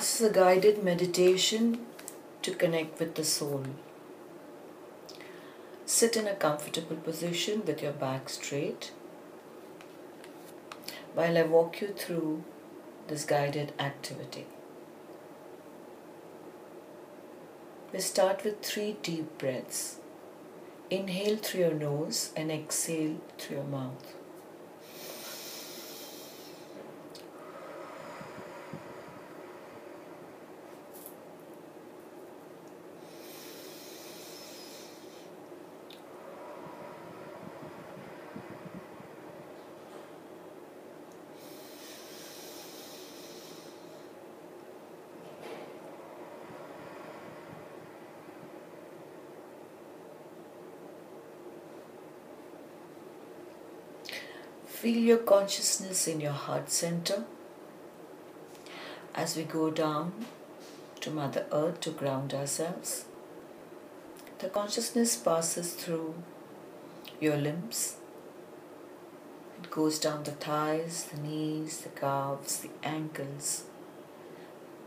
This is a guided meditation to connect with the soul. Sit in a comfortable position with your back straight while I walk you through this guided activity. We start with three deep breaths. Inhale through your nose and exhale through your mouth. Feel your consciousness in your heart center as we go down to Mother Earth to ground ourselves. The consciousness passes through your limbs. It goes down the thighs, the knees, the calves, the ankles,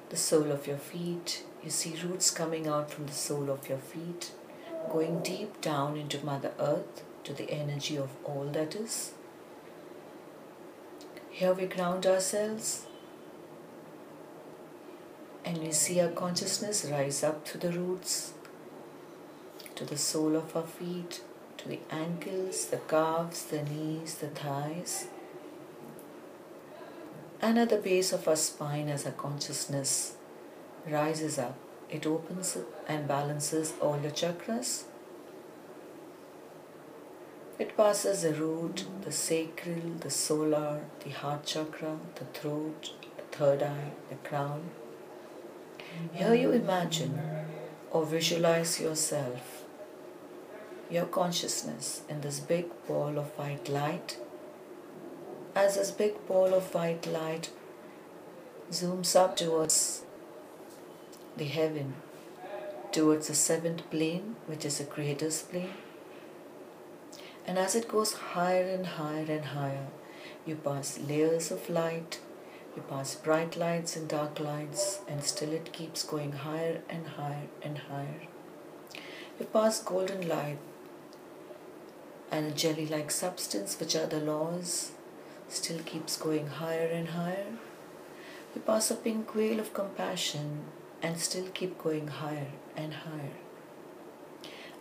the sole of your feet. You see roots coming out from the sole of your feet, going deep down into Mother Earth to the energy of all that is. Here we ground ourselves and we see our consciousness rise up through the roots to the sole of our feet, to the ankles, the calves, the knees, the thighs, and at the base of our spine as our consciousness rises up. It opens and balances all your chakras it passes the root, the sacral, the solar, the heart chakra, the throat, the third eye, the crown. Here you imagine or visualize yourself, your consciousness in this big ball of white light. As this big ball of white light zooms up towards the heaven, towards the seventh plane, which is the Creator's plane, and as it goes higher and higher and higher, you pass layers of light, you pass bright lights and dark lights, and still it keeps going higher and higher and higher. You pass golden light and a jelly like substance, which are the laws, still keeps going higher and higher. You pass a pink veil of compassion and still keep going higher and higher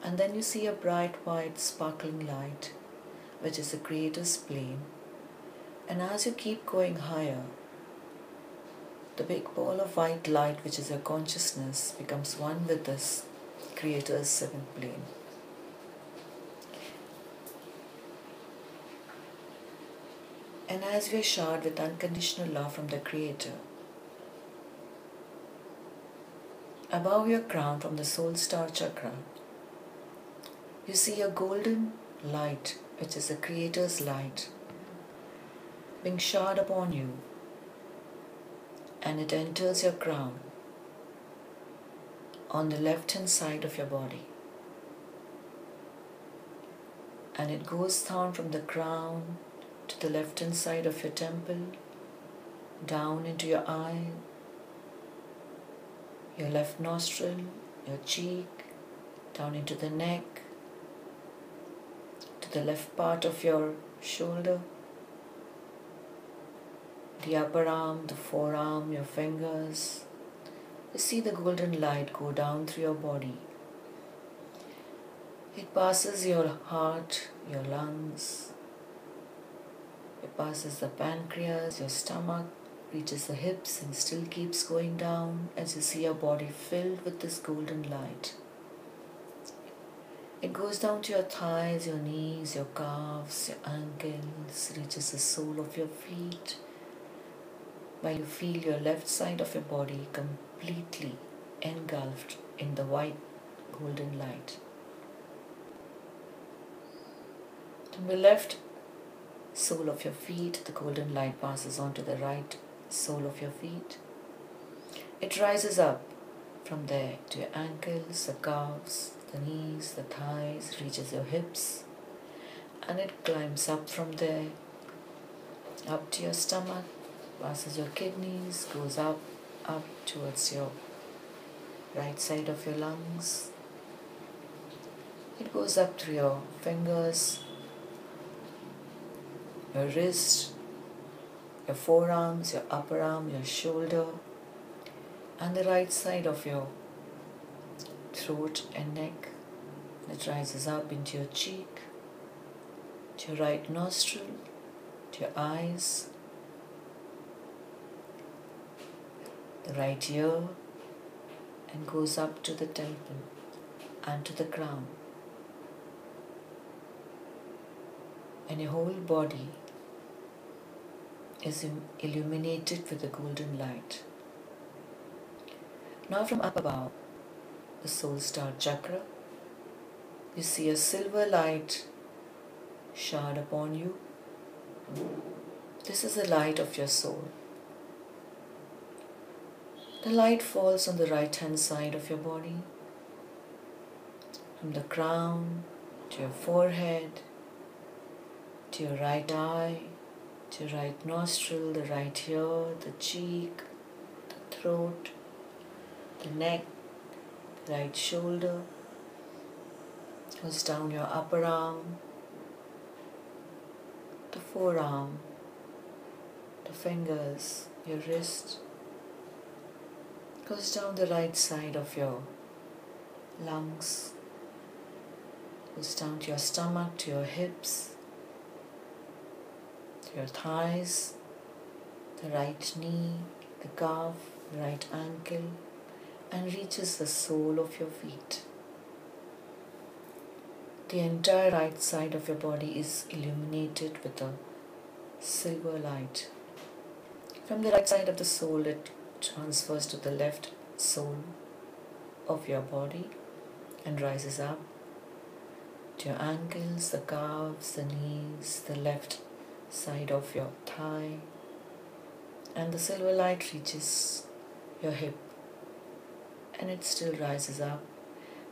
and then you see a bright white sparkling light, which is the Creator's plane. And as you keep going higher, the big ball of white light, which is your consciousness, becomes one with this Creator's seventh plane. And as we are showered with unconditional love from the Creator, above your crown from the soul star chakra, you see a golden light, which is the Creator's light, being showered upon you, and it enters your crown on the left hand side of your body. And it goes down from the crown to the left hand side of your temple, down into your eye, your left nostril, your cheek, down into the neck, the left part of your shoulder, the upper arm, the forearm, your fingers. You see the golden light go down through your body. It passes your heart, your lungs. It passes the pancreas, your stomach, reaches the hips and still keeps going down as you see your body filled with this golden light. It goes down to your thighs, your knees, your calves, your ankles, reaches the sole of your feet, while you feel your left side of your body completely engulfed in the white golden light. From the left sole of your feet, the golden light passes on to the right sole of your feet. It rises up from there to your ankles, the calves, the knees, the thighs, reaches your hips, and it climbs up from there, up to your stomach, passes your kidneys, goes up up towards your right side of your lungs. It goes up through your fingers, your wrist, your forearms, your upper arm, your shoulder, and the right side of your throat and neck. It rises up into your cheek, to your right nostril, to your eyes, the right ear, and goes up to the temple and to the crown. And your whole body is illuminated with the golden light. Now, from up above, the soul star chakra, you see a silver light showered upon you. This is the light of your soul. The light falls on the right hand side of your body, from the crown to your forehead, to your right eye, to your right nostril, the right ear, the cheek, the throat, the neck, right shoulder, goes down your upper arm, the forearm, the fingers, your wrist, goes down the right side of your lungs, goes down to your stomach, to your hips, to your thighs, the right knee, the calf, the right ankle, and reaches the sole of your feet. The entire right side of your body is illuminated with a silver light. From the right side of the sole, it transfers to the left sole of your body and rises up to your ankles, the calves, the knees, the left side of your thigh, and the silver light reaches your hip and it still rises up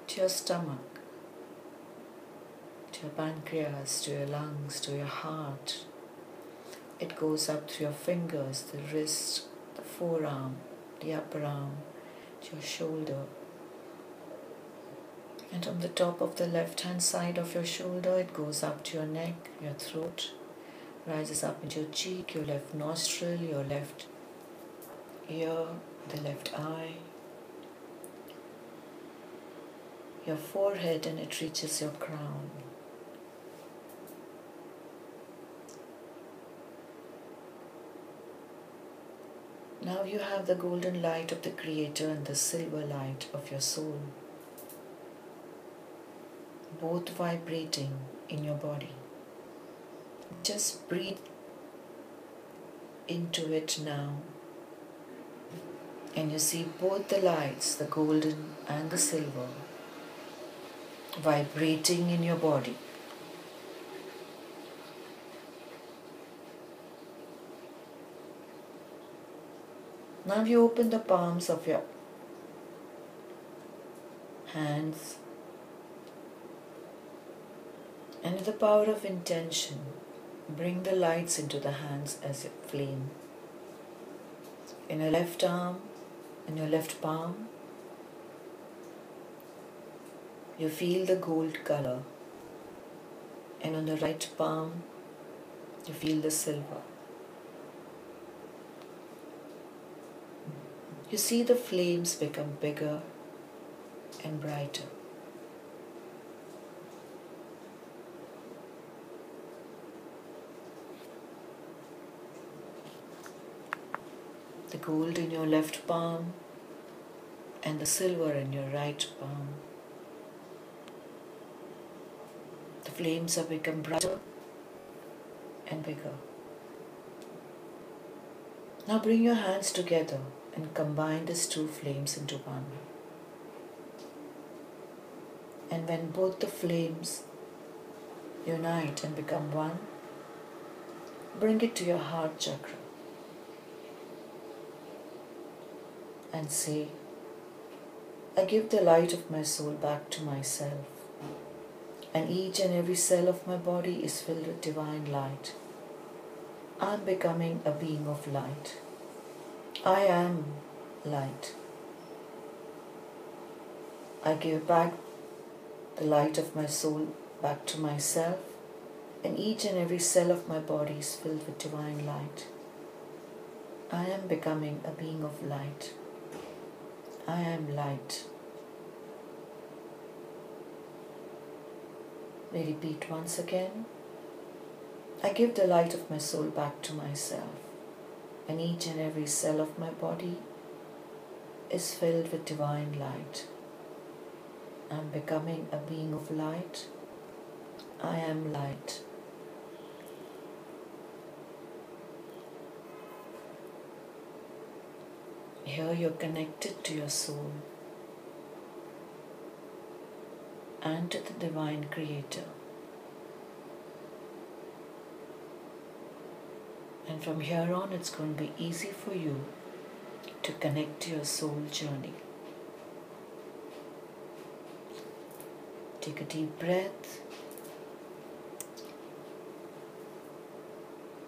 to your stomach, to your pancreas, to your lungs, to your heart. It goes up through your fingers, the wrist, the forearm, the upper arm, to your shoulder. And on the top of the left hand side of your shoulder, it goes up to your neck, your throat, rises up into your cheek, your left nostril, your left ear, the left eye, your forehead, and it reaches your crown. Now you have the golden light of the Creator and the silver light of your soul, both vibrating in your body. Just breathe into it now, and you see both the lights, the golden and the silver, vibrating in your body. Now you open the palms of your hands and with the power of intention bring the lights into the hands as a flame. In your left arm, in your left palm, you feel the gold color, and on the right palm, you feel the silver. you see the flames become bigger and brighter. The gold in your left palm and the silver in your right palm. The flames have become brighter and bigger. Now bring your hands together and combine these two flames into one. And when both the flames unite and become one, bring it to your heart chakra and say, I give the light of my soul back to myself, and each and every cell of my body is filled with divine light. I am becoming a being of light. I am light. I give back the light of my soul back to myself, and each and every cell of my body is filled with divine light. I am becoming a being of light. I am light. We repeat once again. I give the light of my soul back to myself, and each and every cell of my body is filled with divine light. I'm becoming a being of light. I am light. Here you're connected to your soul and to the Divine Creator. And from here on, it's going to be easy for you to connect to your soul journey. Take a deep breath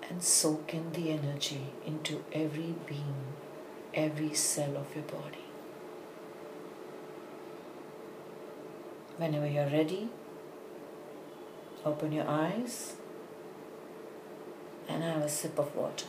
and soak in the energy into every being, every cell of your body. Whenever you're ready, open your eyes and have a sip of water.